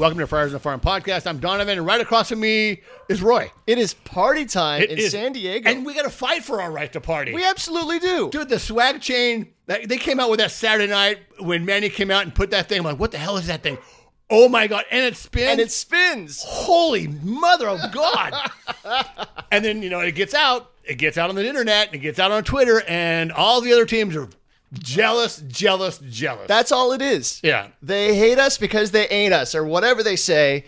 Welcome to Friars on the Farm podcast. I'm Donovan, and right across from me is Roy. It is party time It in is- San Diego. and we got to fight for our right to party. we absolutely do. Dude, the swag chain, that- they came out with that Saturday night when Manny came out and put that thing. I'm like, what the hell is that thing? Oh my God. And it spins. and it spins. holy mother of God. and then, you know, it gets out, it gets out on the internet, and it gets out on Twitter, and all the other teams are jealous, jealous, jealous. That's all it is. yeah. They hate us because they ain't us, or whatever they say.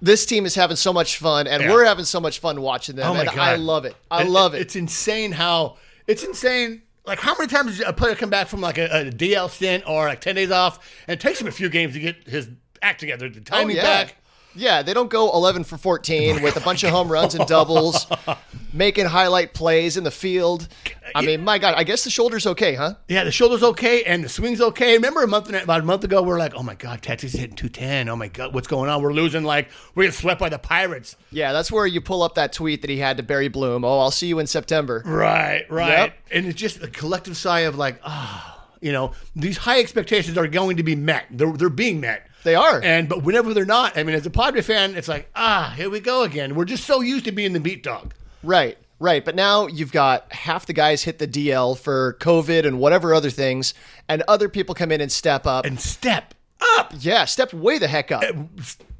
This team is having so much fun, and Yeah. we're having so much fun watching them. Oh my and God. I love it. I And love it. It's insane how, it's insane. Like, how many times does a player come back from like a, a DL stint or like 10 days off? And it takes him a few games to get his act together, to time Oh, me yeah. back. Yeah, they don't go 11 for 14 with a bunch of home runs and doubles, making highlight plays in the field. I mean, my God, I guess the shoulder's okay, huh? Yeah, the shoulder's okay and the swing's okay. Remember a month and about a month ago, we are like, oh my god, Tatis is hitting two ten. Oh my god, what's going on? We're losing. Like we're getting swept by the Pirates. Yeah, that's where you pull up that tweet that he had to Barry Bloom. Oh, I'll see you in September. Right, right. Yep. And it's just a collective sigh of like, ah, you know, these high expectations are going to be met. They're they're being met. They are. And but whenever they're not, I mean, as a Padre fan, it's like, ah, here we go again. We're just so used to being the beat dog. Right, right. But now you've got half the guys hit the DL for COVID and whatever other things, and other people come in and step up. And step up. yeah, step way the heck up.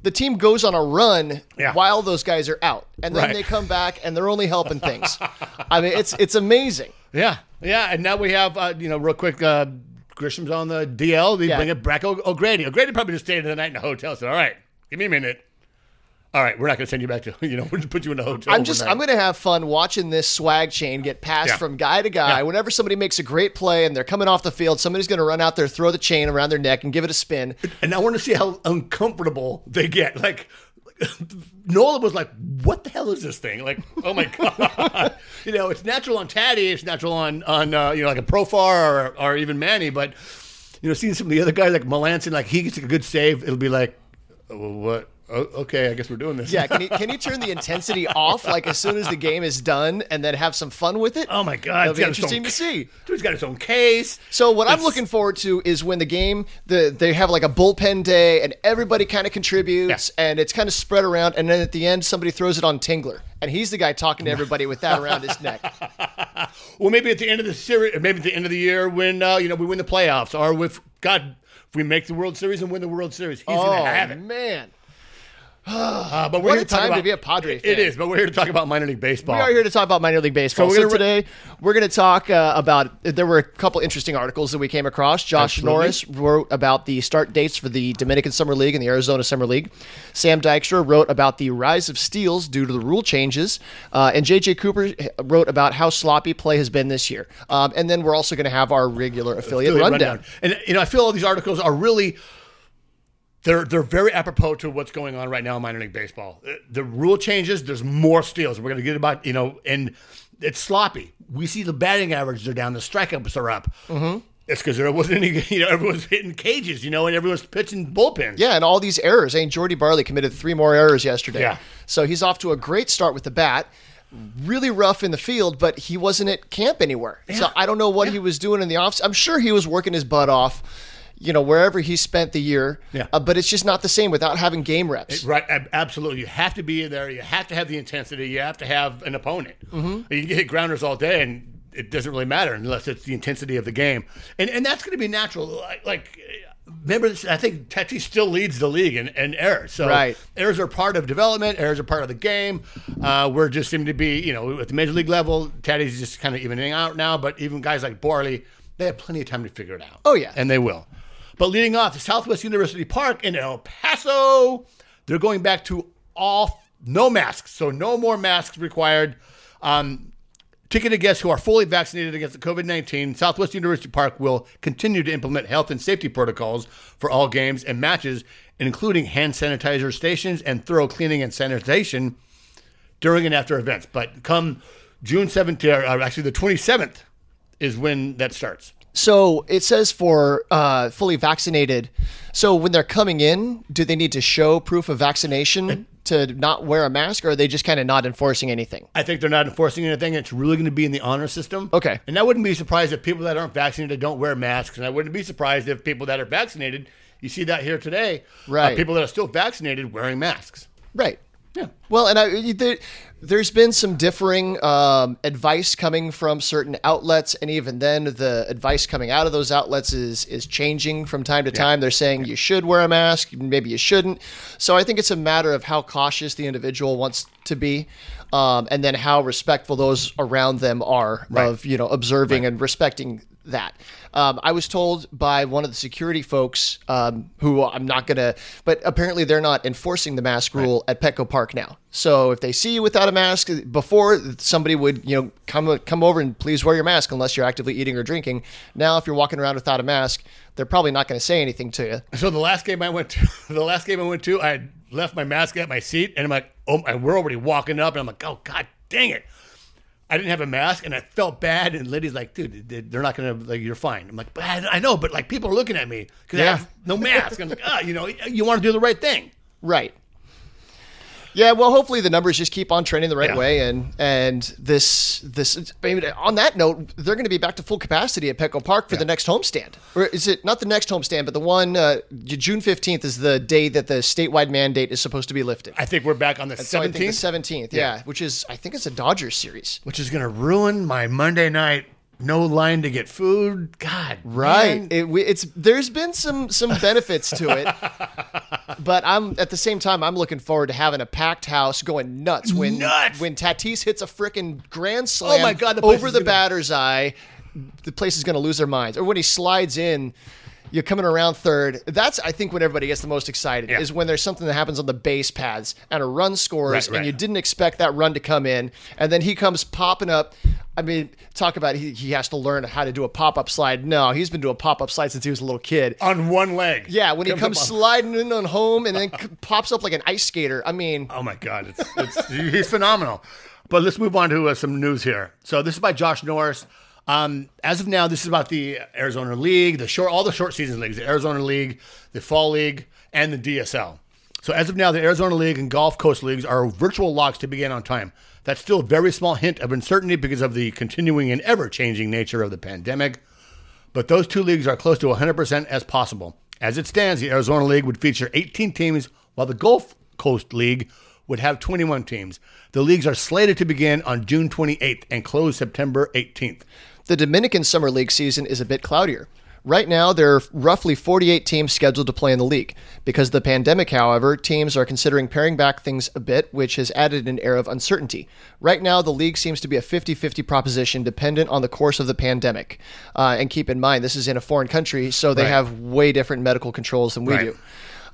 The team goes on a run Yeah. while those guys are out, and then Right. they come back and they're only helping things. I mean, it's it's amazing. Yeah, yeah, and now we have uh, you know real quick. Uh, Grisham's on the DL. They Yeah. bring it back oh, oh, O- O'Grady. O'Grady oh, probably just stayed in the night in a hotel. Said, "All right, give me a minute. All right, we're not going to send you back to you know we'll just put you in a hotel." I'm just overnight." I'm going to have fun watching this swag chain get passed Yeah. from guy to guy. Yeah. Whenever somebody makes a great play and they're coming off the field, somebody's going to run out there, throw the chain around their neck, and give it a spin. and I want to see how uncomfortable they get. Like Nola was like, "What the hell is this thing?" Like, oh my god, you know, it's natural on Taddy, it's natural on on uh, you know like a Profar or or even Manny, but you know, seeing some of the other guys like Melancon, like he gets a good save, it'll be like, what? Oh, okay, I guess we're doing this. Yeah, can you, can you turn the intensity off like as soon as the game is done and then have some fun with it? Oh my god, That'll be its own- interesting to see. Dude's got his own case. So what I'm looking forward to is when the game the they have like a bullpen day and everybody kind of contributes Yeah. and it's kind of spread around and then at the end somebody throws it on Tingler and he's the guy talking to everybody with that around his neck. Well, maybe at the end of the series, or maybe at the end of the year when uh, you know we win the playoffs, or if God, if we make the World Series and win the World Series, he's oh gonna have it. man. Uh, but we're What here a to talk time to about, be a Padre It fan. is, but we're here to talk about minor league baseball. We are here to talk about minor league baseball. So So, we're gonna re- today we're going to talk uh, about. There were a couple interesting articles that we came across. Josh Absolutely. Norris wrote about the start dates for the Dominican Summer League and the Arizona Summer League. Sam Dykstra wrote about the rise of steals due to the rule changes, uh, and JJ Cooper wrote about how sloppy play has been this year. Um, and then we're also going to have our regular affiliate, Affiliate rundown. And you know, I feel all these articles are really they're they're very apropos to what's going on right now in minor league baseball. Uh, The rule changes. There's more steals. We're going to get about you know, and it's sloppy. We see the batting averages are down. The strikeouts are up. Mm-hmm. It's because there wasn't any. You know, everyone's hitting cages. You know, and everyone's pitching bullpens. Yeah, and all these errors. I mean, Jordy Barley committed three more errors yesterday. Yeah. So he's off to a great start with the bat. Really rough in the field, but he wasn't at camp anywhere. So I don't know what he was doing in the office. I'm sure he was working his butt off, you know, wherever he spent the year. Yeah. Uh, but it's just not the same without having game reps. Right, absolutely. You have to be in there. You have to have the intensity. You have to have an opponent. Mm-hmm. You can hit grounders all day, and it doesn't really matter unless it's the intensity of the game. And and that's going to be natural. Like, like remember, this, I think Tatis still leads the league in, in errors. So Right. errors are part of development. Errors are part of the game. Uh, we're just seem to be, you know, at the major league level, Tatis just kind of evening out now. But even guys like Barley, they have plenty of time to figure it out. Oh, yeah. and they will. But leading off, the Southwest University Park in El Paso, they're going back to all no masks, so no more masks required. Um, ticketed guests who are fully vaccinated against the COVID 19, Southwest University Park will continue to implement health and safety protocols for all games and matches, including hand sanitizer stations and thorough cleaning and sanitation during and after events. But come June 17th, or actually the 27th, is when that starts. So it says for uh, fully vaccinated. So when they're coming in, do they need to show proof of vaccination to not wear a mask, or are they just kind of not enforcing anything? I think they're not enforcing anything. It's really going to be in the honor system. Okay. And I wouldn't be surprised if people that aren't vaccinated don't wear masks. And I wouldn't be surprised if people that are vaccinated you see that here today. Uh, Right. people that are still vaccinated wearing masks. Right. Yeah. Well, and I, there, there's been some differing um, advice coming from certain outlets, and even then, the advice coming out of those outlets is is changing from time to time. They're saying you should wear a mask, maybe you shouldn't. So I think it's a matter of how cautious the individual wants to be, um, and then how respectful those around them are of you know observing and respecting that. Um, I was told by one of the security folks, um, who I'm not gonna, but apparently they're not enforcing the mask rule at Petco Park now. So if they see you without a mask, before somebody would you know come come over and please wear your mask unless you're actively eating or drinking. Now if you're walking around without a mask, they're probably not going to say anything to you. So the last game I went to, the last game I went to, I had left my mask at my seat, and I'm like, oh, we're already walking up, and I'm like, oh god, dang it. I didn't have a mask, and I felt bad. And Liddy's like, "Dude, they- they're not gonna like. You're fine." I'm like, "But I I know, but like people are looking at me because I have no mask." I'm like, "Ah, you know, you want to do the right thing." Right. Yeah, well, hopefully the numbers just keep on trending the right Yeah. way, and and this this. I mean, on that note, they're going to be back to full capacity at Petco Park for the next homestand, or is it not the next homestand, but the one uh, June fifteenth is the day that the statewide mandate is supposed to be lifted. I think we're back on the So I think the 17th, seventeenth, yeah. which is I think it's a Dodgers series. which is gonna ruin my Monday night. No line to get food. God, Right. It, we- it's there's been some some benefits to it, but I'm at the same time I'm looking forward to having a packed house going nuts when Nuts! when Tatis hits a freaking grand slam Oh my God, the place over is the gonna- batter's eye. The place is going to lose their minds. Or when he slides in. You're coming around third. That's I think when everybody gets the most excited Yeah. is when there's something that happens on the base paths and a run scores Right, and right. you didn't expect that run to come in and then he comes popping up. I mean, talk about he, he has to learn how to do a pop up slide. No, he's been doing pop up slide since he was a little kid. on one leg. Yeah, when he Comes comes up on- sliding in on home and then pops up like an ice skater. I mean, Oh my God, it's, it's he's phenomenal. But let's move on to uh, some news here. So this is by Josh Norris. Um, as of now, this is about the Arizona League, the short, all the short season leagues, the Arizona League, the Fall League, and the DSL. So as of now, the Arizona League and Gulf Coast leagues are virtual locks to begin on time. That's still a very small hint of uncertainty because of the continuing and ever-changing nature of the pandemic but those two leagues are close to 100% as possible. As it stands, the Arizona League would feature 18 teams, while the Gulf Coast League would have 21 teams. The leagues are slated to begin on June 28th and close September 18th. the Dominican Summer League season is a bit cloudier. Right now, there are roughly 48 teams scheduled to play in the league. Because of the pandemic, however, teams are considering paring back things a bit, which has added an air of uncertainty. Right now, the league seems to be a 50 50 proposition dependent on the course of the pandemic. Uh, and keep in mind, this is in a foreign country, so they Right. have way different medical controls than we Right. do.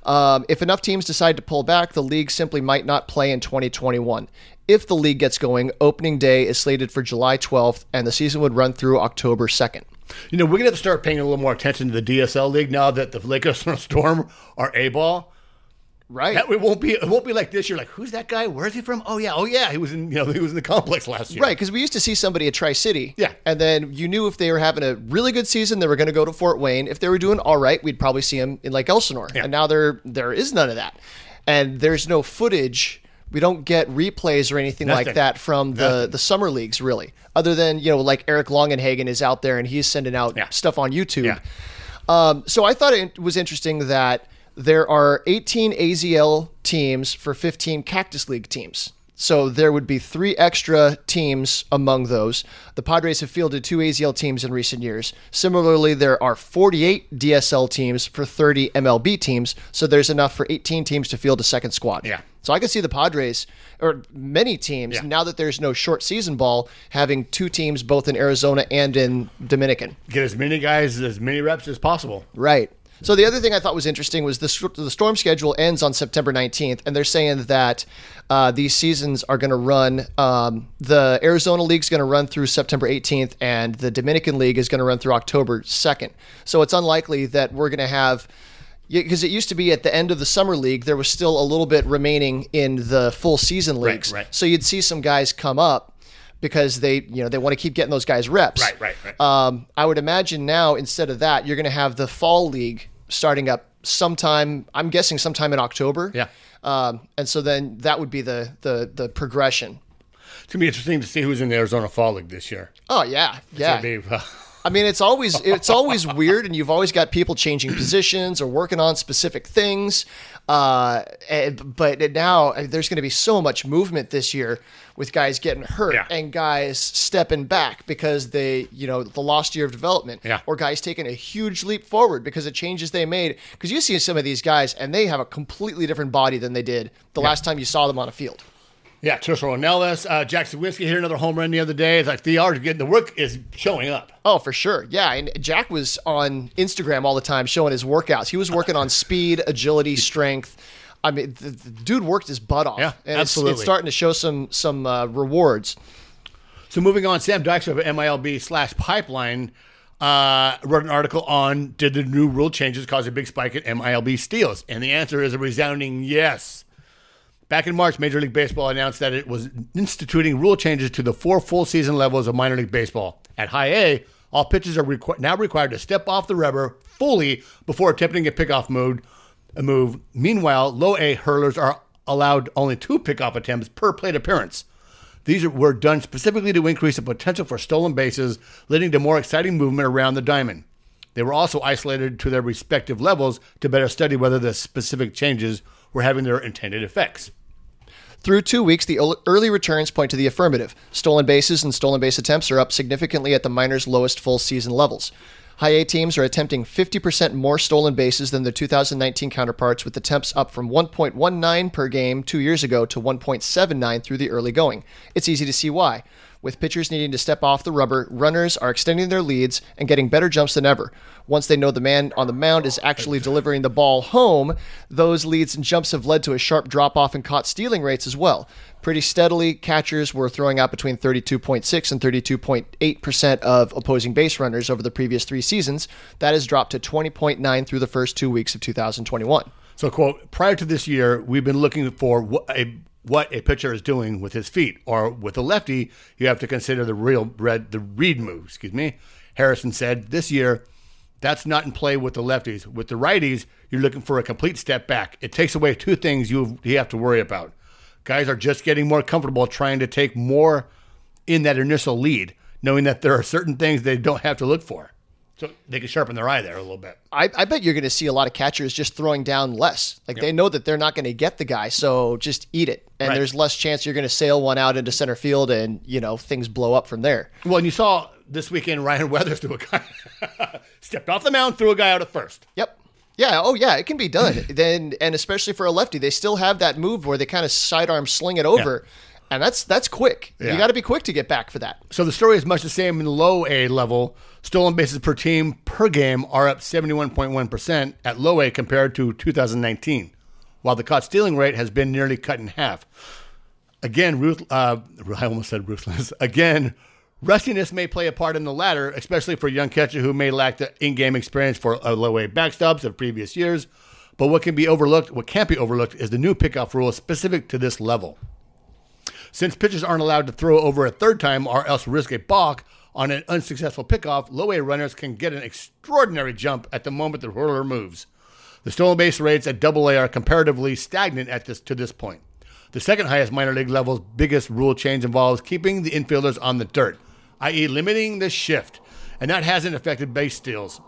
Um, if enough teams decide to pull back, the league simply might not play in 2021. If the league gets going, opening day is slated for July 12th, and the season would run through October 2nd. You know, we're going to have to start paying a little more attention to the DSL League now that the Lakers and Storm are A ball. Right. That it won't be it won't be like this. You're like, who's that guy? Where's he from? Oh yeah, oh yeah, he was in you know he was in the complex last year. Right, because we used to see somebody at Tri City, Yeah. and then you knew if they were having a really good season, they were going to go to Fort Wayne. If they were doing all right, we'd probably see them in like Elsinore. Yeah. And now there there is none of that, and there's no footage. We don't get replays or anything like that from the Nothing. the summer leagues, really. Other than you know, like Eric Longenhagen is out there and he's sending out Yeah. stuff on YouTube. Yeah. Um, so I thought it was interesting that there are 18 AZL teams for 15 Cactus League teams. So there would be three extra teams among those. The Padres have fielded two AZL teams in recent years. Similarly, there are 48 DSL teams for 30 MLB teams. So there's enough for 18 teams to field a second squad. Yeah. So I can see the Padres or many teams Yeah. now that there's no short season ball having two teams both in Arizona and in Dominican. Get as many guys as many reps as possible. Right. So the other thing I thought was interesting was the the storm schedule ends on September 19th, and they're saying that uh, these seasons are going to run. Um, the Arizona League's going to run through September 18th, and the Dominican League is going to run through October 2nd. So it's unlikely that we're going to have. Because it used to be at the end of the summer league, there was still a little bit remaining in the full season leagues. right. So you'd see some guys come up because they, you know, they want to keep getting those guys reps. Right, right, right. Um, I would imagine now instead of that, you're going to have the fall league starting up sometime. I'm guessing sometime in October. Yeah. Um, and so then that would be the the the progression. It's gonna be interesting to see who's in the Arizona Fall League this year. Oh yeah, yeah. be, uh, I mean, it's always it's always weird, and you've always got people changing positions or working on specific things. Uh, and, but now uh, there's going to be so much movement this year with guys getting hurt Yeah. and guys stepping back because they, you know, the lost year of development, Yeah. or guys taking a huge leap forward because of changes they made. Because you see some of these guys, and they have a completely different body than they did the last time you saw them on a field. Yeah, Tirso Ornelas, uh, Jack Suwinski hit another home run the other day. It's like they are getting the work is showing up. Oh, for sure. Yeah. And Jack was on Instagram all the time showing his workouts. He was working on speed, agility, strength. I mean, the, the dude worked his butt off. Yeah, and it's- It's, starting to show some some uh, rewards. So moving on, Sam Dykstra of MILB slash Pipeline uh, wrote an article on did the new rule changes cause a big spike in MILB steals? And the answer is a resounding yes. Back in March, Major League Baseball announced that it was instituting rule changes to the four full season levels of minor league baseball. At high A, all pitchers are requ- now required to step off the rubber fully before attempting a pickoff move. A move. Meanwhile, low A hurlers are allowed only two pickoff attempts per plate appearance. These were done specifically to increase the potential for stolen bases, leading to more exciting movement around the diamond. They were also isolated to their respective levels to better study whether the specific changes were having their intended effects. Through two weeks, the early returns point to the affirmative. Stolen bases and stolen base attempts are up significantly at the minors' lowest full season levels. High A teams are attempting 50% more stolen bases than their 2019 counterparts, with attempts up from 1.19 per game two years ago to 1.79 through the early going. It's easy to see why. With pitchers needing to step off the rubber, runners are extending their leads and getting better jumps than ever. Once they know the man on the mound is actually delivering the ball home, those leads and jumps have led to a sharp drop off in caught stealing rates as well. Pretty steadily, catchers were throwing out between 32.6 and 32.8% of opposing base runners over the previous three seasons. That has dropped to 20.9 through the first two weeks of 2021. So, quote, prior to this year, we've been looking for a, what a pitcher is doing with his feet, or with a lefty, you have to consider the real red, the read move. Excuse me. Harrison said this year, that's not in play with the lefties. With the righties, you're looking for a complete step back. It takes away two things you you have to worry about. Guys are just getting more comfortable trying to take more in that initial lead, knowing that there are certain things they don't have to look for. So they can sharpen their eye there a little bit. I, I bet you're going to see a lot of catchers just throwing down less. Like they know that they're not going to get the guy, so just eat it. And Right. there's less chance you're going to sail one out into center field, and you know things blow up from there. Well, and you saw this weekend Ryan Weathers do a guy stepped off the mound, threw a guy out at first. Yep. Yeah. Oh, yeah. It can be done. then, and especially for a lefty, they still have that move where they kind of sidearm sling it over, and that's that's quick. Yeah. You got to be quick to get back for that. So the story is much the same in the low A level. Stolen bases per team per game are up 71.1% at low A compared to 2019, while the caught stealing rate has been nearly cut in half. Again, Ruth, uh, I almost said ruthless. Again, rustiness may play a part in the latter, especially for young catcher who may lack the in-game experience for a low A backstops of previous years. But what can be overlooked, what can't be overlooked, is the new pickoff rule specific to this level. Since pitchers aren't allowed to throw over a third time or else risk a balk on an unsuccessful pickoff, low A runners can get an extraordinary jump at the moment the hurler moves. The stolen base rates at double A are comparatively stagnant at this to this point. The second highest minor league level's biggest rule change involves keeping the infielders on the dirt, i.e., limiting the shift, and that hasn't affected base steals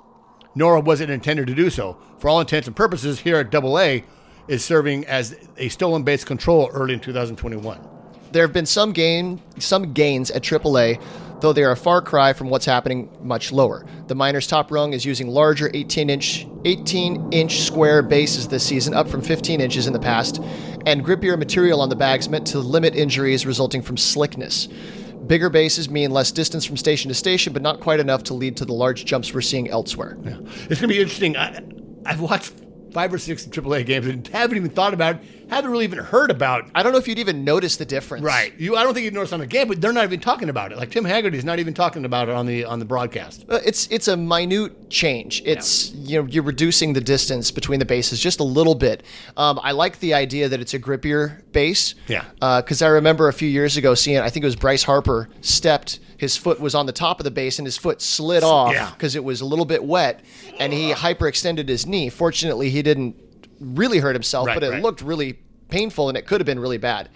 nor was it intended to do so. For all intents and purposes, here at Double A is serving as a stolen base control early in 2021. There have been some gain, some gains at AAA, though they are a far cry from what's happening much lower. The miners' top rung is using larger 18-inch 18-inch square bases this season, up from 15 inches in the past, and grippier material on the bags meant to limit injuries resulting from slickness. Bigger bases mean less distance from station to station, but not quite enough to lead to the large jumps we're seeing elsewhere. Yeah. It's going to be interesting. I, I've watched five or six AAA games and haven't even thought about, haven't really even heard about. I don't know if you'd even notice the difference. Right. You, I don't think you'd notice on the game, but they're not even talking about it. Like Tim Hagerty's not even talking about it on the on the broadcast. Uh, It's it's a minute change. It's you know you're reducing the distance between the bases just a little bit. Um, I like the idea that it's a grippier base. Yeah. Because I remember a few years ago seeing I think it was Bryce Harper stepped his foot was on the top of the base and his foot slid off Yeah. because it was a little bit wet and he hyperextended his knee. Fortunately, he didn't really hurt himself, Right, but it right. looked really painful and it could have been really bad.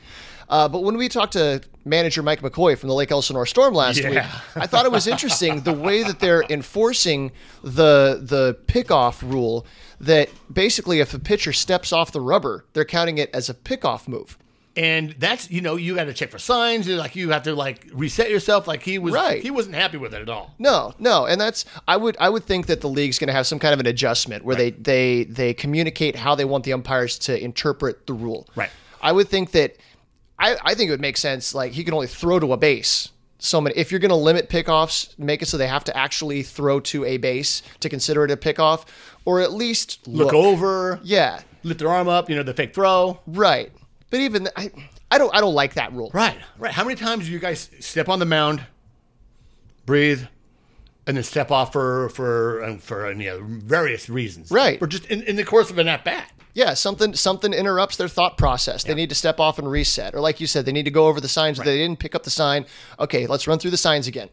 Uh, but when we talked to manager Mike McCoy from the Lake Elsinore Storm last Yeah. week, I thought it was interesting the way that they're enforcing the the pickoff rule. That basically, if a pitcher steps off the rubber, they're counting it as a pickoff move. And that's you know you got to check for signs. you Like you have to like reset yourself. Like he was Right. he wasn't happy with it at all. No, no, and that's I would I would think that the league's going to have some kind of an adjustment where they they they communicate how they want the umpires to interpret the rule. Right. I would think that I I think it would make sense like he can only throw to a base. So many, if you're going to limit pickoffs, make it so they have to actually throw to a base to consider it a pickoff, or at least Look over, Yeah, lift their arm up. You know the fake throw. right. But even I, I don't I don't like that rule. Right, right. How many times do you guys step on the mound, breathe, and then step off for for for you know, various reasons? Right. Or just in, in the course of an at bat. Yeah, something something interrupts their thought process. They need to step off and reset, or like you said, they need to go over the signs. They didn't pick up the sign. Okay, let's run through the signs again.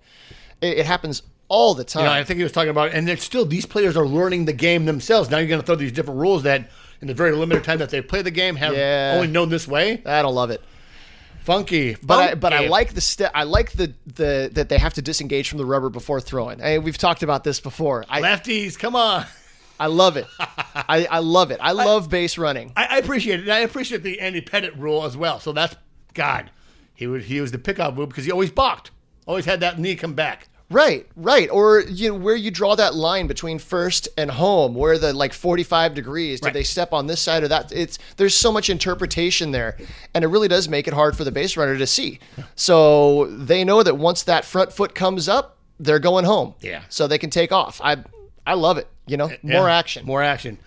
It, it happens all the time. You know, I think he was talking about, and still these players are learning the game themselves. Now you're going to throw these different rules that, in the very limited time that they play the game, have Yeah. only known this way. I don't love it, Funky, but I, but I like the step. I like the the that they have to disengage from the rubber before throwing. I, we've talked about this before. I lefties. Come on. I love it. I, I love it. I love base running. I, I appreciate it. I appreciate the Andy Pettitte rule as well. So that's God. He was he was the pickup move because he always balked. Always had that knee come back. Right, right. Or you know, where you draw that line between first and home, where the like 45 degrees, Right. did they step on this side or that? It's there's so much interpretation there, and it really does make it hard for the base runner to see. So they know that once that front foot comes up, they're going home. Yeah. So they can take off. I I love it. You know, more Yeah, action. More action.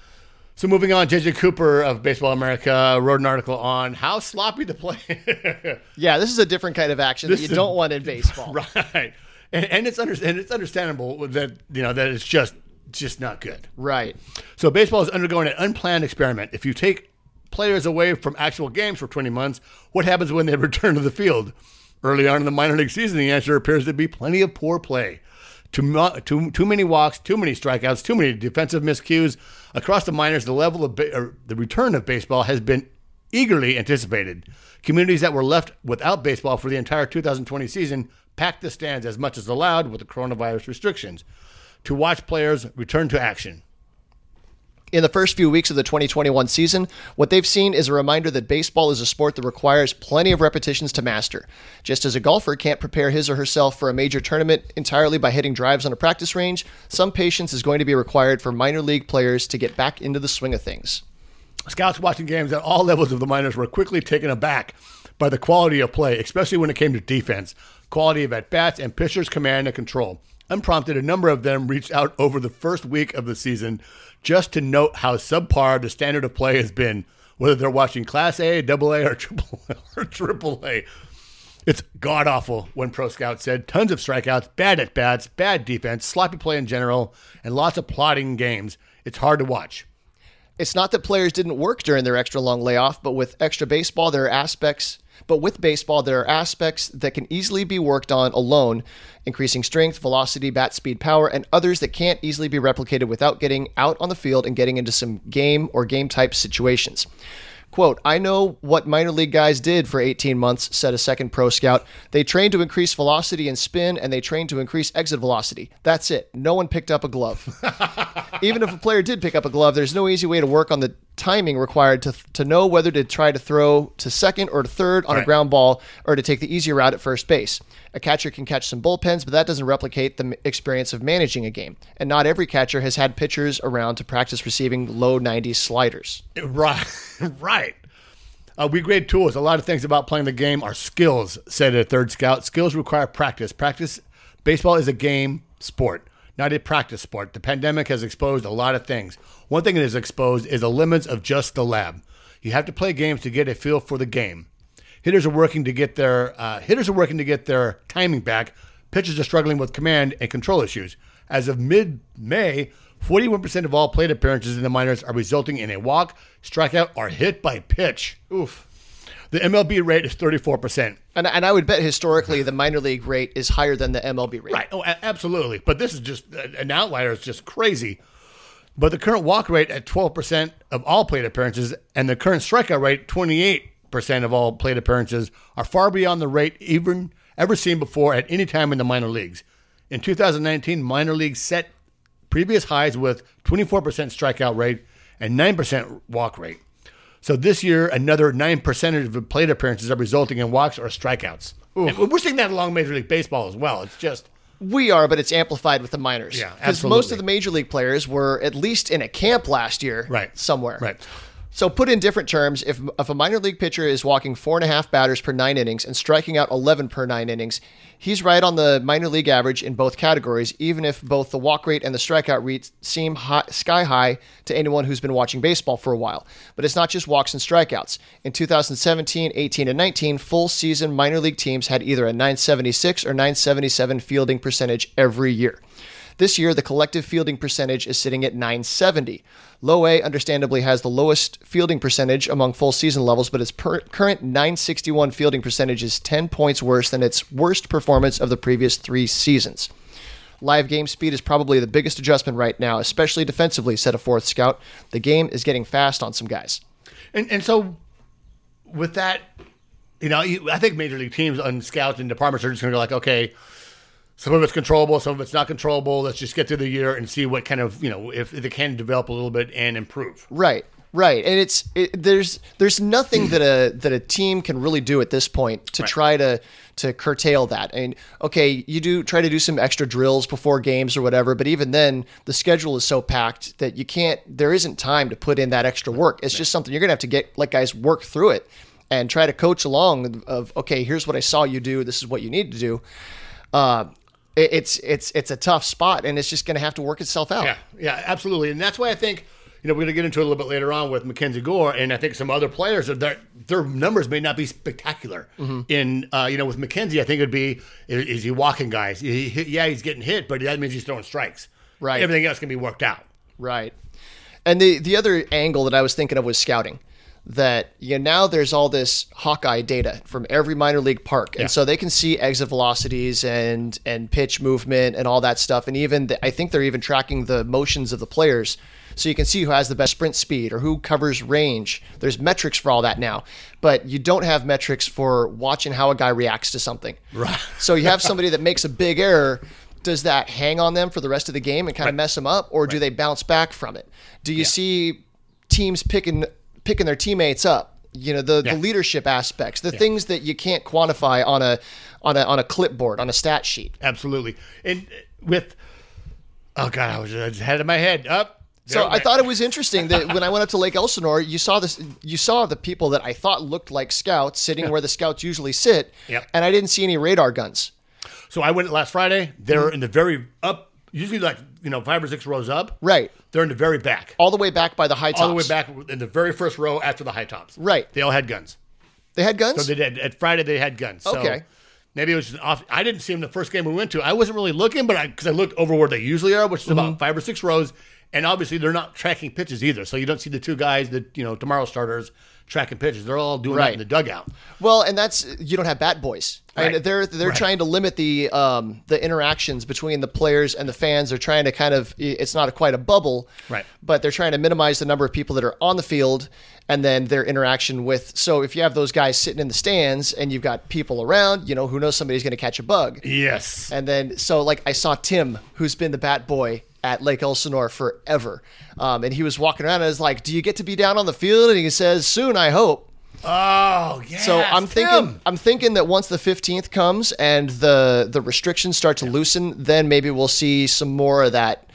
So moving on, JJ Cooper of Baseball America wrote an article on how sloppy the play. Yeah, this is a different kind of action that you is- don't want in baseball. right. And, and it's under, and it's understandable that you know that it's just just not good. Right. So baseball is undergoing an unplanned experiment. If you take players away from actual games for 20 months, what happens when they return to the field? Early on in the minor league season, the answer appears to be plenty of poor play. Too, too, too many walks, too many strikeouts, too many defensive miscues. Across the minors, the level of ba- the return of baseball has been eagerly anticipated. Communities that were left without baseball for the entire 2020 season packed the stands as much as allowed with the coronavirus restrictions to watch players return to action. in the first few weeks of the 2021 season, what they've seen is a reminder that baseball is a sport that requires plenty of repetitions to master. Just as a golfer can't prepare his or herself for a major tournament entirely by hitting drives on a practice range, some patience is going to be required for minor league players to get back into the swing of things. Scouts watching games at all levels of the minors were quickly taken aback by the quality of play, especially when it came to defense, quality of at bats, and pitchers' command and control. Unprompted, a number of them reached out over the first week of the season just to note how subpar the standard of play has been, whether they're watching Class A, Double A, or Triple or Triple A. It's god awful, one pro scout said. Tons of strikeouts, bad at bats, bad defense, sloppy play in general, and lots of plotting games. It's hard to watch. It's not that players didn't work during their extra long layoff, but with extra baseball, there are aspects. But with baseball, there are aspects that can easily be worked on alone, increasing strength, velocity, bat speed, power, and others that can't easily be replicated without getting out on the field and getting into some game or game type situations. Quote, I know what minor league guys did for 18 months, said a second pro scout. They trained to increase velocity and spin, and they trained to increase exit velocity. That's it. No one picked up a glove. Even if a player did pick up a glove, there's no easy way to work on the timing required to, to know whether to try to throw to second or to third on a ground ball or to take the easier route at first base. A catcher can catch some bullpens, but that doesn't replicate the experience of managing a game. And not every catcher has had pitchers around to practice receiving low 90s sliders. Right, right. Uh, we grade tools. A lot of things about playing the game are skills, said a third scout. Skills require practice. Practice. Baseball is a game sport, not a practice sport. The pandemic has exposed a lot of things. One thing it has exposed is the limits of just the lab. You have to play games to get a feel for the game. Hitters are working to get their uh, hitters are working to get their timing back. Pitchers are struggling with command and control issues. As of mid-May, 41% of all plate appearances in the minors are resulting in a walk, strikeout, or hit by pitch. Oof. The MLB rate is 34%. And, and I would bet historically the minor league rate is higher than the MLB rate. Right. Oh, a- absolutely. But this is just uh, an outlier. It's just crazy. But the current walk rate at 12% of all plate appearances and the current strikeout rate, 28% of all plate appearances, are far beyond the rate even ever seen before at any time in the minor leagues. In 2019, minor leagues set previous highs with 24% strikeout rate and 9% walk rate. So this year, another 9% of the plate appearances are resulting in walks or strikeouts. We're seeing that along Major League Baseball as well. It's just We are, but it's amplified with the minors. Yeah, Because most of the major league players were at least in a camp last year, Right. Somewhere, Right. So put in different terms, if if a minor league pitcher is walking four and a half batters per nine innings and striking out eleven per nine innings, he's right on the minor league average in both categories. Even if both the walk rate and the strikeout rate seem high, sky high to anyone who's been watching baseball for a while. But it's not just walks and strikeouts. In 2017, 18, and 19, full season minor league teams had either a 976 or 977 fielding percentage every year. This year, the collective fielding percentage is sitting at 970. Low A, understandably, has the lowest fielding percentage among full season levels, but its per- current 961 fielding percentage is 10 points worse than its worst performance of the previous three seasons. Live game speed is probably the biggest adjustment right now, especially defensively, said a fourth scout. The game is getting fast on some guys. And and so with that, you know, I think major league teams and scouts and departments are just going to go like, okay, some of it's controllable, some of it's not controllable. Let's just get through the year and see what kind of you know if they can develop a little bit and improve. Right, right, and it's it, there's there's nothing that a that a team can really do at this point to try to to curtail that. Mean, okay, you do try to do some extra drills before games or whatever, but even then, the schedule is so packed that you can't. There isn't time to put in that extra work. It's just something you're gonna have to get let guys work through it and try to coach along. Of okay, here's what I saw you do. This is what you need to do. Uh, it's it's it's a tough spot, and it's just going to have to work itself out. Yeah, yeah, absolutely, and that's why I think you know we're going to get into it a little bit later on with Mackenzie Gore, and I think some other players that their their numbers may not be spectacular. In uh, you know with Mackenzie, I think it'd be is, is he walking guys? He- he- yeah, he's getting hit, but that means he's throwing strikes. Right. Everything else can be worked out. Right. And the the other angle that I was thinking of was scouting. That you know now there's all this Hawkeye data from every minor league park, and Yeah. so they can see exit velocities and and pitch movement and all that stuff. And even the, I think they're even tracking the motions of the players, so you can see who has the best sprint speed or who covers range. There's metrics for all that now, but you don't have metrics for watching how a guy reacts to something. Right. So you have somebody that makes a big error. Does that hang on them for the rest of the game and kind of mess them up, or do they bounce back from it? Do you see teams picking picking their teammates up? You know the, Yeah. the leadership aspects, the things that you can't quantify on a on a on a clipboard on a stat sheet. Absolutely. And with oh god, I was I just had it in my head up. So I thought it was interesting that when I went up to Lake Elsinore, you saw this, you saw the people that I thought looked like scouts sitting where the scouts usually sit, Yep. and I didn't see any radar guns. So I went last Friday. They're Mm-hmm. in the very up, usually like you know five or six rows up. Right, They're in the very back, all the way back by the high tops. all the way back in the very first row after the high tops. Right. They all had guns. They had guns. So they did at Friday. They had guns. So Okay. Maybe it was just off. I didn't see them the first game we went to. I wasn't really looking, but I because I looked over where they usually are, which is Mm-hmm. about five or six rows, and obviously they're not tracking pitches either. So you don't see the two guys that you know tomorrow starters tracking pitches. They're all doing that Right. in the dugout. Well, and that's you don't have bat boys. I mean, they're they're Right. trying to limit the um, the interactions between the players and the fans. They're trying to kind of it's not a, quite a bubble, Right. But they're trying to minimize the number of people that are on the field and then their interaction with. So if you have those guys sitting in the stands and you've got people around, you know, who knows somebody's going to catch a bug. Yes. And then, so like I saw Tim, who's been the bat boy at Lake Elsinore forever. Um, and he was walking around and I was like, Do you get to be down on the field? And he says, Soon, I hope. Oh yeah. So I'm thinking, I'm thinking that once the 15th comes and the the restrictions start to loosen, then maybe we'll see some more of that.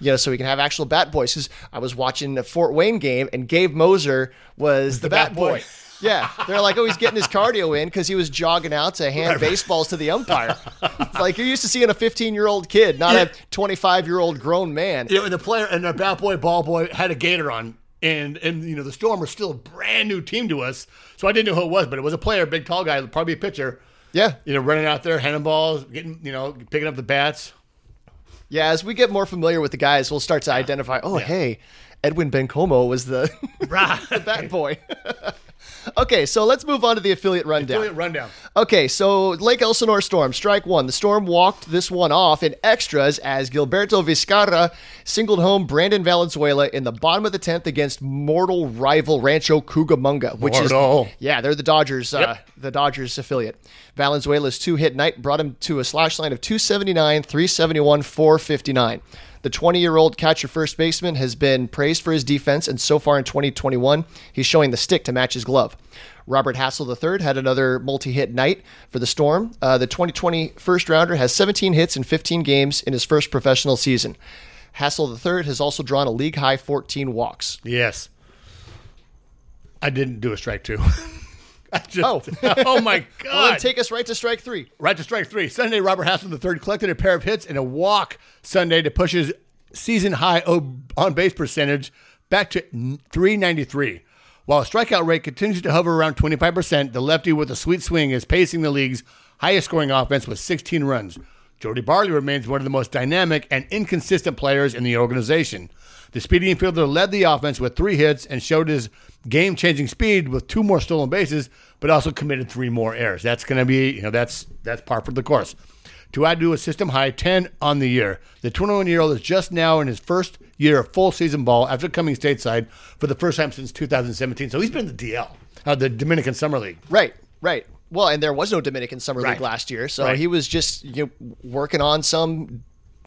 You know, so we can have actual bat boys. Because I was watching a Fort Wayne game and Gabe Mosser was the, bat, bat boy. boy. Yeah, they're like, oh, he's getting his cardio in because he was jogging out to hand baseballs to the umpire. It's like you're used to seeing a 15 year old kid, not a 25 year old grown man. You know, and the player and the bat boy, ball boy had a gator on, and and you know the Storm were still a brand new team to us, so I didn't know who it was, but it was a player, big tall guy, probably a pitcher. Yeah, You know, running out there, handing balls, getting you know, picking up the bats. yeah. As we get more familiar with the guys, we'll start to identify. Oh, hey, Edwin Bencomo was the Right. bat boy. okay, so let's move on to the affiliate rundown. Affiliate rundown. Okay, so Lake Elsinore Storm, strike one. The Storm walked this one off in extras as Gilberto Vizcarra singled home Brandon Valenzuela in the bottom of the 10th against mortal rival Rancho Cucamonga, which Mortal. is yeah, they're the Dodgers, uh, the Dodgers affiliate. Valenzuela's two-hit night brought him to a slash line of 279, 371, 459. The 20-year-old catcher first baseman has been praised for his defense, and so far in 2021, he's showing the stick to match his glove. Robert Hassell III had another multi-hit night for the Storm. Uh, the 2020 first rounder has 17 hits in 15 games in his first professional season. Hassell III has also drawn a league high 14 walks. Yes. I didn't do a strike two. Just, Oh. oh my God. Well, take us right to strike three. Right to strike three. Sunday, Robert Hassell III collected a pair of hits and a walk Sunday to push his season high on base percentage back to 393. While a strikeout rate continues to hover around 25%, the lefty with a sweet swing is pacing the league's highest scoring offense with 16 runs. Jordy Barley remains one of the most dynamic and inconsistent players in the organization. The speedy infielder led the offense with three hits and showed his game changing speed with two more stolen bases, but also committed three more errors. That's going to be, you know, that's that's par for the course. To add to a system high 10 on the year, the 21 year old is just now in his first year of full season ball after coming stateside for the first time since 2017. So he's been in the DL, uh, the Dominican Summer League. Right, right. Well, and there was no Dominican Summer League last year, so Right. he was just you know, working on some,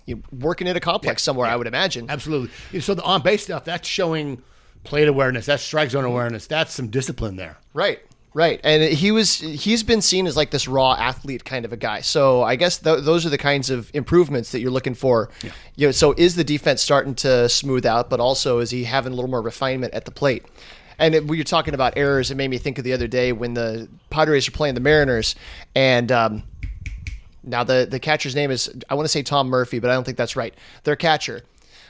you know, working in a complex somewhere, I would imagine. Absolutely. So the on base stuff, that's showing plate awareness, that's strike zone awareness, that's some discipline there. Right, right. And he was he's been seen as like this raw athlete kind of a guy. So I guess th- those are the kinds of improvements that you're looking for. You know, so is the defense starting to smooth out, but also is he having a little more refinement at the plate? And it, when you're talking about errors, it made me think of the other day when the Padres are playing the Mariners, and um, now the the catcher's name is I want to say Tom Murphy, but I don't think that's right. Their catcher.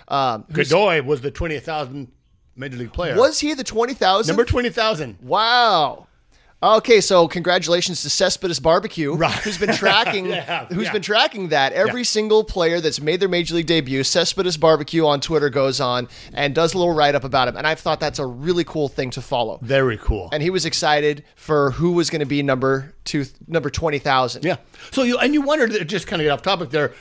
Um, Godoy was the 20,000 major league player. was he the twenty thousand? number 20,000. Wow. Okay, so congratulations to Cespedes Barbecue, Right. who's been tracking Yeah, who's yeah. been tracking that. Every Yeah. single player that's made their major league debut, Cespedes Barbecue on Twitter goes on and does a little write up about him, and I've thought that's a really cool thing to follow. Very cool. And he was excited for who was going to be number two, number twenty thousand. Yeah. So you and you wondered uh, just kind of get off topic there.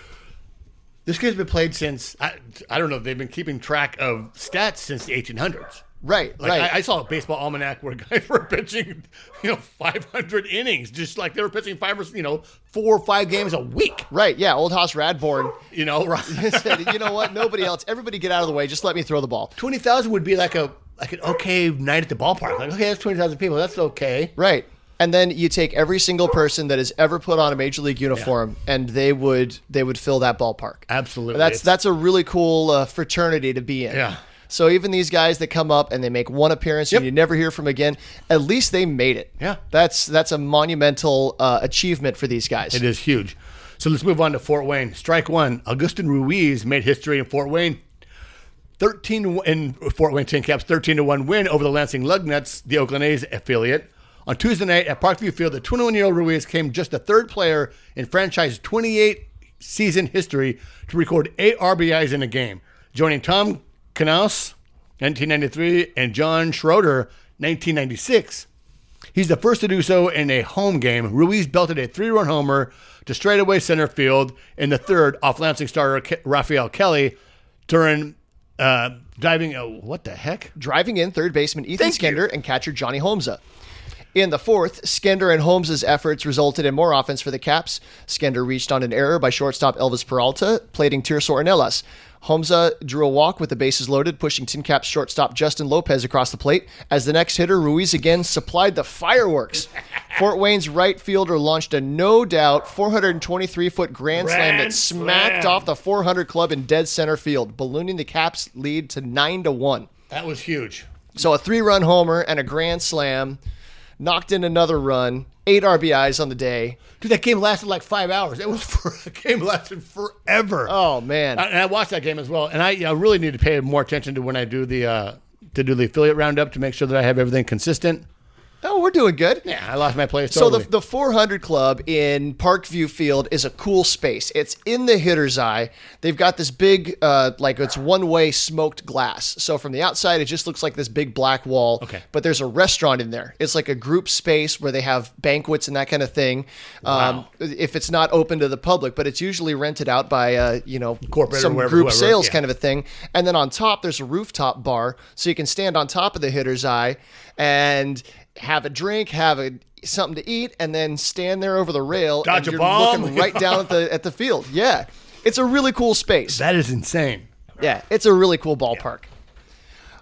This game's been played since I, I don't know. They've been keeping track of stats since the 1800s. Right, Like right. I, I saw a baseball almanac where guys were pitching, you know, 500 innings, just like they were pitching five or you know four or five games a week. right, yeah. Old Hoss Radbourn You know, right? said, "You know what? Nobody else. Everybody get out of the way. Just let me throw the ball." Twenty thousand would be like a like an okay night at the ballpark. Like okay, that's twenty thousand people. That's okay. Right. And then you take every single person that has ever put on a major league uniform, and they would they would fill that ballpark. Absolutely. That's It's- that's a really cool uh, fraternity to be in. Yeah. So even these guys that come up and they make one appearance Yep. and you never hear from again, at least they made it. Yeah. That's that's a monumental uh, achievement for these guys. It is huge. So let's move on to Fort Wayne. Strike one. Agustin Ruiz made history in Fort Wayne. 13 in Fort Wayne Tin Caps 13 to 1 win over the Lansing Lugnuts, the Oakland A's affiliate. On Tuesday night at Parkview Field, the 21 year old Ruiz came just the third player in franchise 28 season history to record eight RBIs in a game, joining Tom Knaus, 1993, and John Schroeder, 1996. He's the first to do so in a home game. Ruiz belted a three run homer to straightaway center field in the third off Lansing starter Ke- Rafael Kelly during uh, diving. Oh, what the heck? driving in third baseman Ethan Thank you. Skender and catcher Johnny Homza. In the fourth, Skender and Holmes' efforts resulted in more offense for the Caps. Skender reached on an error by shortstop Elvis Peralta, plating Tirso Ornelas. Homza drew a walk with the bases loaded, pushing Tin Caps shortstop Justin Lopez across the plate. As the next hitter, Ruiz again supplied the fireworks. Fort Wayne's right fielder launched a no doubt 423 foot grand, slam that smacked slam. off the 400 club in dead center field, ballooning the Caps' lead to 9 to 1. That was huge. So a three run homer and a grand slam, knocked in another run, eight RBIs on the day. Dude, that game lasted like five hours. It was for a game lasted forever. Oh man. I- and I watched that game as well. And I, I really need to pay more attention to when I do the uh, to do the affiliate roundup to make sure that I have everything consistent. Oh, we're doing good. Yeah, I lost my place. So the, the 400 Club in Parkview Field is a cool space. It's in the hitter's eye. They've got this big, uh, like it's one-way smoked glass. So from the outside, it just looks like this big black wall. Okay. But there's a restaurant in there. It's like a group space where they have banquets and that kind of thing. Um, Wow. if it's not open to the public, but it's usually rented out by, uh, you know, Corporate or some wherever- group whoever, sales yeah. kind of a thing. And then on top, there's a rooftop bar, so you can stand on top of the hitter's eye and have a drink, have a something to eat, and then stand there over the rail. Dodge and a you're bomb. looking right down at the at the field. Yeah, it's a really cool space. that is insane. Yeah, it's a really cool ballpark.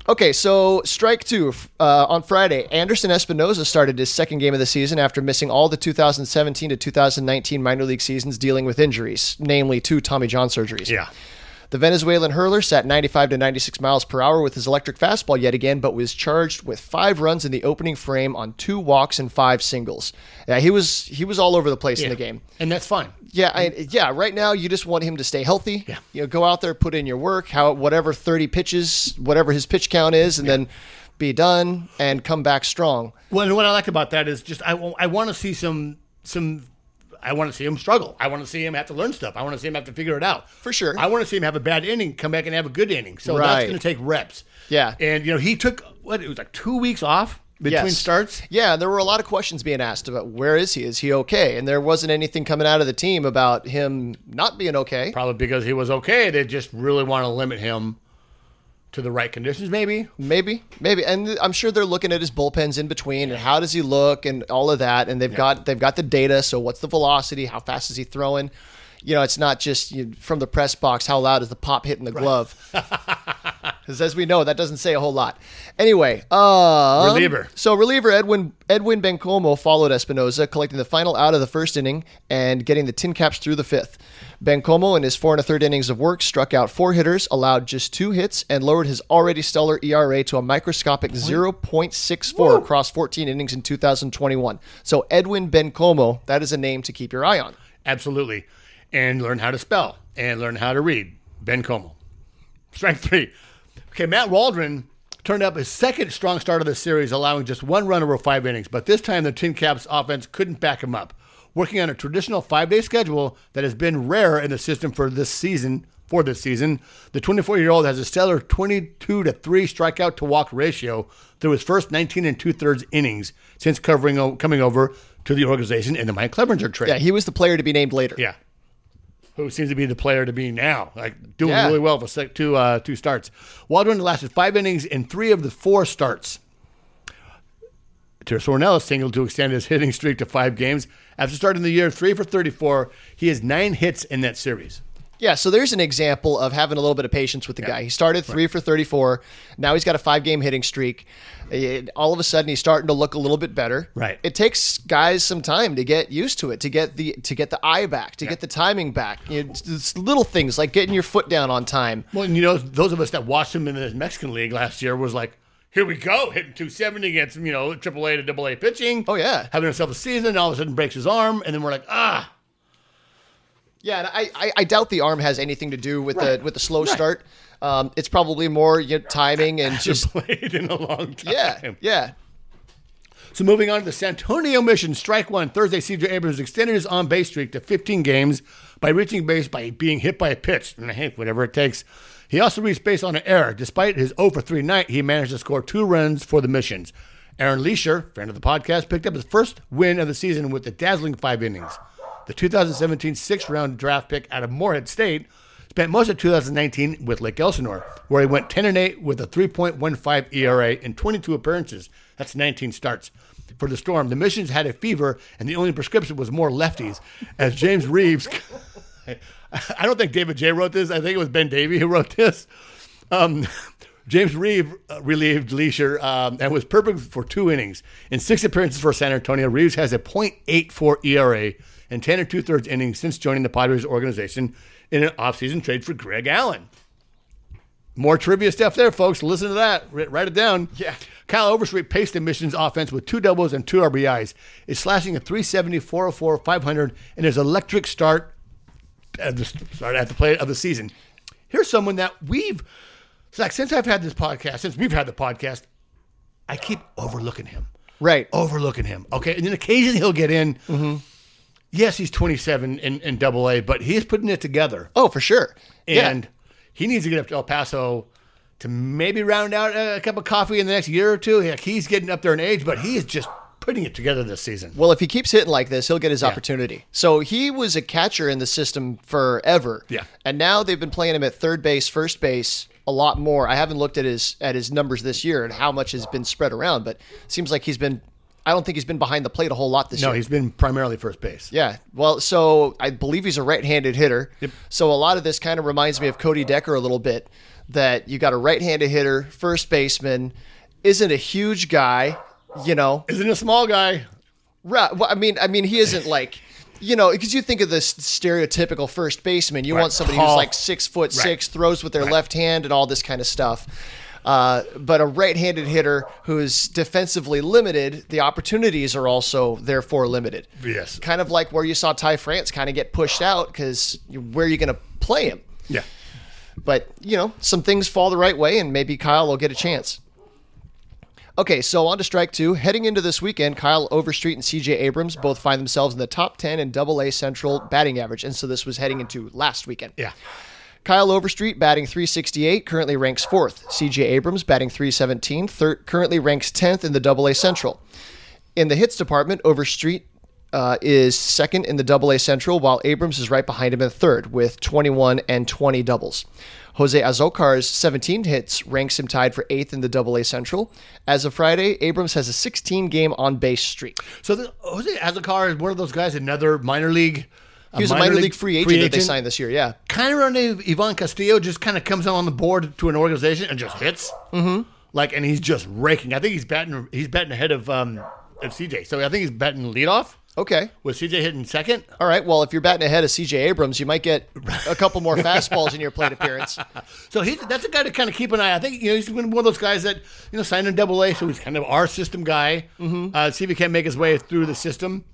Okay, so strike two uh, on Friday. Anderson Espinoza started his second game of the season after missing all the 2017 to 2019 minor league seasons dealing with injuries, namely two Tommy John surgeries. Yeah. The Venezuelan hurler sat 95 to 96 miles per hour with his electric fastball yet again, but was charged with five runs in the opening frame on two walks and five singles. Yeah, he was he was all over the place in the game. And that's fine. Yeah, I, yeah. Right now, you just want him to stay healthy. Yeah. You know, go out there, put in your work, how whatever thirty pitches, whatever his pitch count is, and then be done and come back strong. Well, and what I like about that is just I, I want to see some some. I want to see him struggle. I want to see him have to learn stuff. I want to see him have to figure it out. For sure. I want to see him have a bad inning, come back and have a good inning. So Right. that's going to take reps. Yeah. And you know he took what it was like two weeks off between Yes. starts. Yeah, there were a lot of questions being asked about where is he? Is he okay? And there wasn't anything coming out of the team about him not being okay. Probably because he was okay. They just really want to limit him to the right conditions, maybe. Maybe, maybe, and I'm sure they're looking at his bullpens in between and how does he look and all of that. And they've got they've got the data. So what's the velocity? How fast is he throwing? You know, it's not just you, from the press box. How loud is the pop hitting the glove? Because as we know, that doesn't say a whole lot. Anyway, um, Reliever. So reliever Edwin Edwin Bencomo followed Espinoza, collecting the final out of the first inning and getting the tin caps through the fifth. Bencomo, in his four and a third innings of work, struck out four hitters, allowed just two hits, and lowered his already stellar ERA to a microscopic 0.64 across 14 innings in 2021. So Edwin Bencomo, that is a name to keep your eye on. Absolutely. And learn how to spell and learn how to read. Ben Como. Strike three. Okay, Matt Waldron turned up his second strong start of the series, allowing just one run over five innings. But this time, the Tin Caps offense couldn't back him up. Working on a traditional five day schedule that has been rare in the system for this season. For this season, the 24 year old has a stellar 22 to 3 strikeout to walk ratio through his first 19 and two thirds innings since covering coming over to the organization in the Mike Clevinger trade. Yeah, he was the player to be named later. Yeah. Who seems to be the player to be now, like doing Yeah. really well for two uh, two starts. Waldron lasted five innings in three of the four starts. Tirso Ornelas singled to extend his hitting streak to five games. After starting the year three for 34, he has nine hits in that series. Yeah, so there's an example of having a little bit of patience with the guy. He started three for 34. Now he's got a five game hitting streak. It- all of a sudden, he's starting to look a little bit better. Right. It takes guys some time to get used to it, to get the to get the eye back, to get the timing back. You know, little things like getting your foot down on time. Well, and you know, those of us that watched him in the Mexican League last year was like, here we go, hitting 270 against, you know, AAA to AA pitching. Oh, yeah. Having himself a season, and all of a sudden breaks his arm, and then we're like, ah, Yeah, and I, I, I doubt the arm has anything to do with Right. the with the slow Right. start. Um, it's probably more you know, timing and just played in a long time. yeah, yeah. So moving on to the San Antonio Mission, strike one. Thursday, CJ Abrams extended his on base streak to 15 games by reaching base by being hit by a pitch. And whatever it takes. He also reached base on an error. Despite his 0 for 3 night, he managed to score two runs for the Missions. Aaron Leasher, friend of the podcast, picked up his first win of the season with the dazzling five innings. The 2017 sixth round draft pick out of Morehead State spent most of 2019 with Lake Elsinore, where he went 10 and 8 with a 3.15 ERA in 22 appearances. That's 19 starts. For the Storm, the Missions had a fever, and the only prescription was more lefties. As James Reeves, I don't think David J wrote this. I think it was Ben Davey who wrote this. Um, James Reeve uh, relieved Leasher um, and was perfect for two innings. In six appearances for San Antonio, Reeves has a .84 ERA and 10 and two thirds innings since joining the Padres organization in an offseason trade for Greg Allen. More trivia stuff there, folks. Listen to that. Write write it down. Yeah. Kyle Overstreet paced the mission's offense with two doubles and two RBIs. Is slashing a 370, 404, 500, and his electric start at the start at the play of the season. Here's someone that we've like since I've had this podcast, since we've had the podcast, I keep overlooking him. Right. overlooking him. Okay, and then occasionally he'll get in. Mm-hmm. Yes, he's 27 in, in Double A, but he's putting it together, Oh, for sure. and yeah. he needs to get up to El Paso to maybe round out a, cup of coffee in the next year or two. Heck, he's getting up there in age, but he is just putting it together this season. Well, if he keeps hitting like this, he'll get his opportunity. So he was a catcher in the system forever. Yeah. And now they've been playing him at third base, first base a lot more. I haven't looked at his at his numbers this year and how much has been spread around, but it seems like he's been I don't think he's been behind the plate a whole lot this No, year. No, he's been primarily first base. Yeah. Well, so I believe he's a right-handed hitter. So a lot of this kind of reminds me of Cody Decker a little bit. That you got a right-handed hitter, first baseman, isn't a huge guy, you know. Isn't a small guy. Right. Well, I mean, I mean, he isn't like, you know, because you think of this stereotypical first baseman. You Right. want somebody Tall. who's like six foot six, throws with their left hand, and all this kind of stuff. Uh, but a right-handed hitter who's defensively limited, the opportunities are also therefore limited. Yes. Kind of like where you saw Ty France kind of get pushed out because where are you going to play him? Yeah. But, you know, some things fall the right way, and maybe Kyle will get a chance. Okay, so on to strike two. Heading into this weekend, Kyle Overstreet and CJ Abrams both find themselves in the top 10 in Double A Central batting average. And so this was heading into last weekend. Yeah. Kyle Overstreet batting 368, currently ranks fourth. CJ Abrams batting 317, thir- currently ranks 10th in the Double A Central. In the hits department, Overstreet uh, is second in the Double A Central, while Abrams is right behind him in third with 21 and 20 doubles. Jose Azocar's 17 hits ranks him tied for eighth in the Double A Central. As of Friday, Abrams has a 16 game on base streak. So the, Jose Azocar is one of those guys, another minor league. He was a minor league free agent, that they signed this year. Yeah, Kind of running Ivan Castillo, just kind of comes on the board to an organization and just hits. Mm-hmm. Like, and he's just raking. I think he's batting. He's batting ahead of um of CJ. So I think he's batting leadoff okay. with CJ hitting second. All right. Well, if you're batting ahead of CJ Abrams, you might get a couple more fastballs in your plate appearance. So he's that's a guy to kind of keep an eye. I think you know he's one of those guys that you know signed in Double A, so he's kind of our system guy. Mm-hmm. Uh, see if he can't make his way through the system.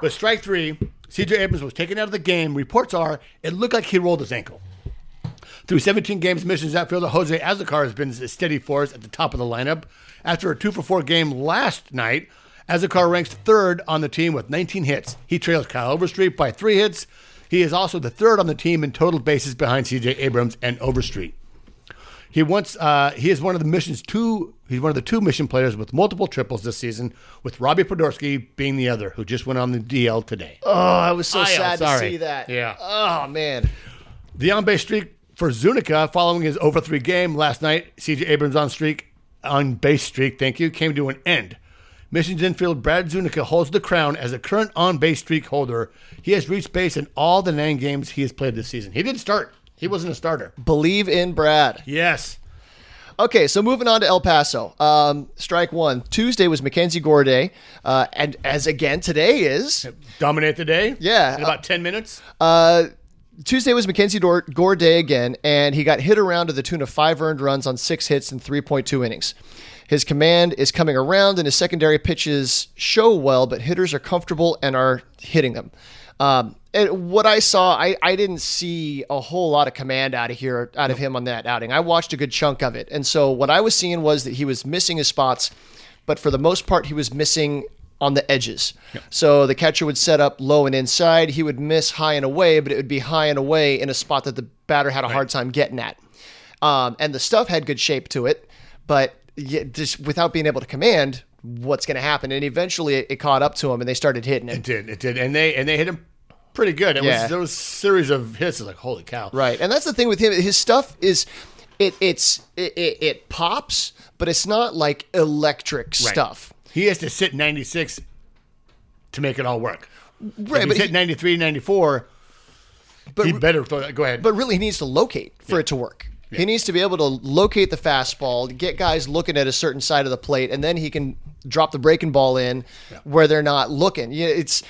But strike three, CJ Abrams was taken out of the game. Reports are it looked like he rolled his ankle. Through 17 games, missions outfielder Jose Azocar has been a steady force at the top of the lineup. After a two for four game last night, Azocar ranks third on the team with 19 hits. He trails Kyle Overstreet by three hits. He is also the third on the team in total bases behind CJ Abrams and Overstreet. He wants. Uh, he is one of the mission's two. He's one of the two mission players with multiple triples this season, with Robbie Podorsky being the other, who just went on the DL today. Oh, I was so I am sad to see that. Yeah. Oh man. The on base streak for Zunica following his over three game last night. CJ Abrams on streak on base streak. Thank you. Came to an end. Missions infield Brad Zunica holds the crown as the current on base streak holder. He has reached base in all the nine games he has played this season. He didn't start. He wasn't a starter. Believe in Brad. Yes. Okay, so moving on to El Paso. Um, strike one. Tuesday was Mackenzie Gorday, uh, and as again today is Dominate the day. Yeah. In about 10 minutes. uh, Tuesday was Mackenzie Dor- day again, and he got hit around to the tune of five earned runs on six hits in 3.2 innings. His command is coming around, and his secondary pitches show well, but hitters are comfortable and are hitting them. Um, and what I saw, I, I didn't see a whole lot of command out of here, out of him on that outing. I watched a good chunk of it, and so what I was seeing was that he was missing his spots, but for the most part, he was missing on the edges. So the catcher would set up low and inside. He would miss high and away, but it would be high and away in a spot that the batter had a hard time getting at. Um, and the stuff had good shape to it, but yeah, just without being able to command what's going to happen. And eventually it, it caught up to him and they started hitting It it. did. It did. And they and they hit him pretty good. It Yeah. was there was a series of hits. It's like, holy cow. Right. And that's the thing with him. His stuff is. It, it's it, it, it pops, but it's not like electric Right. stuff. He has to sit 96 to make it all work. Right, if but hit 93, 94, But he better throw that. Go ahead. but really he needs to locate for it to work. He needs to be able to locate the fastball, get guys looking at a certain side of the plate, and then he can drop the breaking ball in where they're not looking. Yeah, it's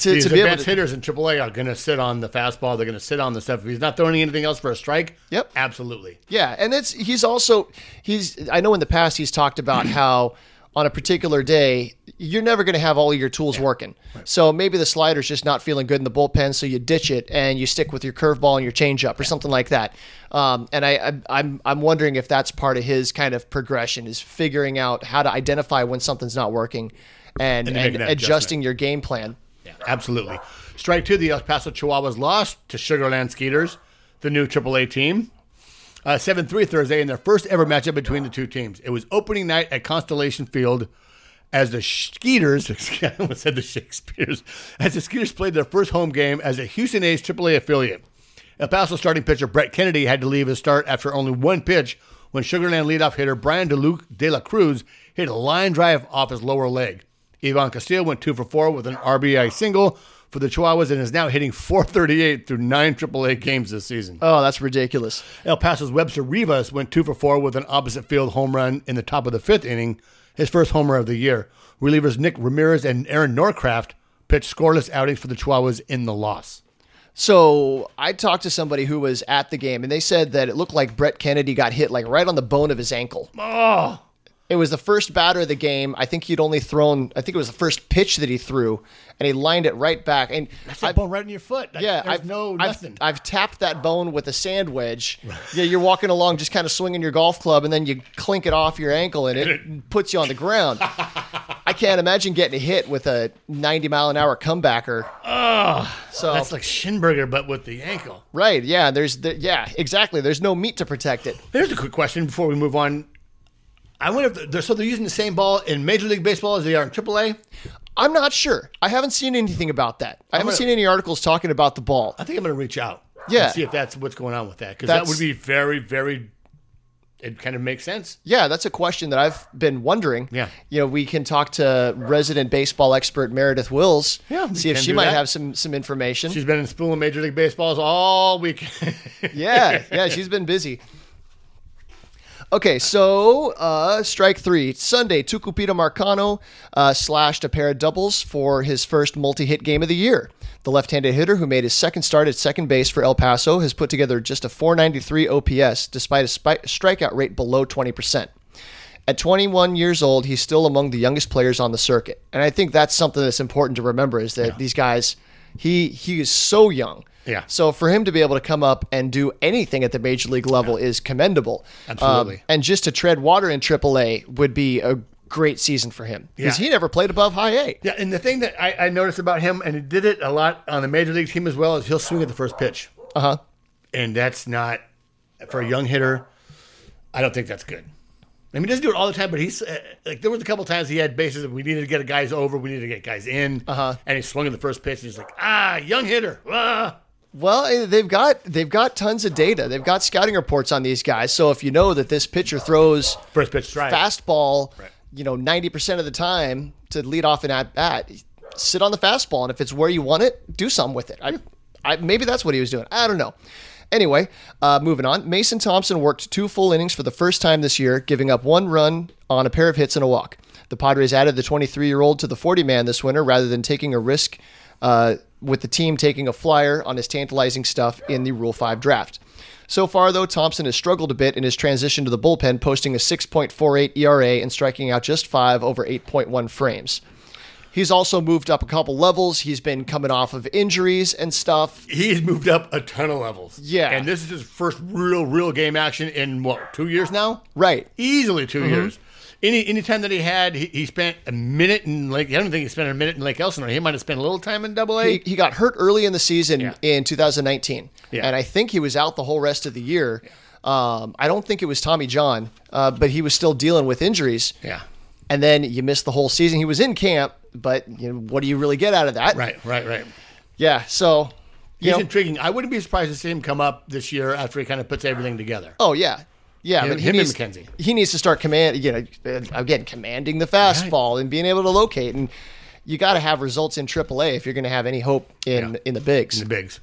to, These to be advanced to. hitters in AAA are going to sit on the fastball. They're going to sit on the stuff. If he's not throwing anything else for a strike, Yep. absolutely. Yeah, and it's he's also he's. I know in the past he's talked about how on a particular day you're never going to have all your tools working. So maybe the slider's just not feeling good in the bullpen, so you ditch it and you stick with your curveball and your changeup or something like that. Um, and I, I, I'm I'm wondering if that's part of his kind of progression is figuring out how to identify when something's not working, and, And and, adjusting your game plan. Yeah, absolutely. Strike two, the El Paso Chihuahuas lost to Sugarland Skeeters, the new AAA team. Uh, 7 3 Thursday in their first ever matchup between the two teams. It was opening night at Constellation Field as the Skeeters, I almost said the Shakespeare's, as the Skeeters played their first home game as a Houston A's AAA affiliate. El Paso starting pitcher Brett Kennedy had to leave his start after only one pitch when Sugarland leadoff hitter Brian DeLuc De La Cruz hit a line drive off his lower leg. Ivan Castillo went two for four with an RBI single for the Chihuahuas and is now hitting 438 through nine AAA games this season. Oh, that's ridiculous. El Paso's Webster Rivas went two for four with an opposite field home run in the top of the fifth inning, his first homer of the year. Relievers Nick Ramirez and Aaron Northcraft pitched scoreless outings for the Chihuahuas in the loss. So I talked to somebody who was at the game, and they said that it looked like Brett Kennedy got hit like right on the bone of his ankle. Oh, It was the first batter of the game. I think he'd only thrown. I think it was the first pitch that he threw, and he lined it right back. And that's I- that bone right in your foot. yeah, There's I've, no I've- nothing. I've, tapped that bone with a sand wedge. yeah, you're walking along, just kind of swinging your golf club, and then you clink it off your ankle, and it puts you on the ground. I can't imagine getting hit with a 90 mile an hour comebacker. oh, So that's like Schinberger, but with the ankle. right, yeah, there's the, yeah, exactly. There's no meat to protect it. Here's a quick question before we move on. I wonder if they're, so they're using the same ball in Major League Baseball as they are in AAA. I'm not sure. I haven't seen anything about that. I haven't gonna- seen any articles talking about the ball. I think I'm going to reach out. Yeah. and see if that's what's going on with that because that That's- would be very, very. It kind of makes sense. Yeah, that's a question that I've been wondering. Yeah. You know, we can talk to resident baseball expert Meredith Wills. Yeah, we See if can she do might that. have some some information. She's been in school in Major League Baseballs all week. yeah, yeah, she's been busy. Okay, so uh, strike three. Sunday, Tucupita Marcano uh, slashed a pair of doubles for his first multi hit game of the year. The left handed hitter, who made his second start at second base for El Paso, has put together just a 493 OPS despite a strikeout rate below 20%. At 21 years old, he's still among the youngest players on the circuit. And I think that's something that's important to remember is that these guys, he he is so young. Yeah. So for him to be able to come up and do anything at the major league level is commendable. Absolutely. Um, and just to tread water in AAA would be a great season for him because Yeah. he never played above high A. yeah, and the thing that I, I noticed about him, and he did it a lot on the Major League team as well, is he'll swing at the first pitch. Uh huh. and that's not for a young hitter. I don't think that's good. I mean, he doesn't do it all the time, but he's uh, like there was a couple times he had bases and we needed to get guys over, we needed to get guys in, Uh-huh. and he swung in the first pitch. And he's like, ah, young hitter, ah. Well, eh, they've got they've got tons of data. They've got scouting reports on these guys. So if you know that this pitcher throws first pitch strike. fastball, Right. you know, 90% of the time to lead off an at bat, sit on the fastball. And if it's where you want it, do something with it. I, I, maybe that's what he was doing. I don't know. Anyway, uh, moving on. Mason Thompson worked two full innings for the first time this year, giving up one run on a pair of hits and a walk. The Padres added the 23 year old to the 40 man this winter rather than taking a risk uh, with the team taking a flyer on his tantalizing stuff in the Rule 5 draft. So far, though, Thompson has struggled a bit in his transition to the bullpen, posting a 6.48 ERA and striking out just five over 8.1 frames. He's also moved up a couple levels. He's been coming off of injuries and stuff. He's moved up a ton of levels. Yeah. and this is his first real, real game action in what two years now? Right. Easily 2 Mm-hmm. years. Any any time that he had, he, he spent a minute in Lake. I don't think he spent a minute in Lake Elsinore. He might have spent a little time in Double A. He, he got hurt early in the season Yeah. in 2019. Yeah. And I think he was out the whole rest of the year. Um, I don't think it was Tommy John, uh, but he was still dealing with injuries. yeah, And then you missed the whole season. He was in camp, but you know, what do you really get out of that? right, right, right. Yeah. So, you He's know, intriguing. I wouldn't be surprised to see him come up this year after he kind of puts everything together. Oh yeah, yeah. Him- but he him and needs, McKenzie. He needs to start command. You know, again, commanding the fastball and being able to locate. And you got to have results in AAA if you're going to have any hope in Yeah. in the bigs. The bigs.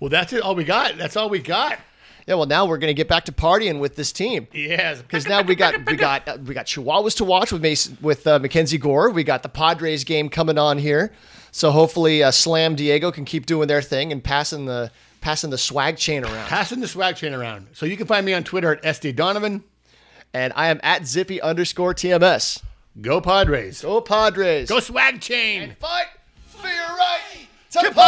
Well, that's it. All we got. That's all we got. yeah. Well, now we're going to get back to partying with this team. Yes. Because now we got we got uh, we got Chihuahuas to watch with Mason, with uh, Mackenzie Gore. We got the Padres game coming on here, so hopefully uh, Slam Diego can keep doing their thing and passing the passing the swag chain around. passing the swag chain around. So you can find me on Twitter at SD Donovan. And I am at Zippy underscore TMS. Go Padres. Go Padres. Go Swag Chain. fight for your right to party.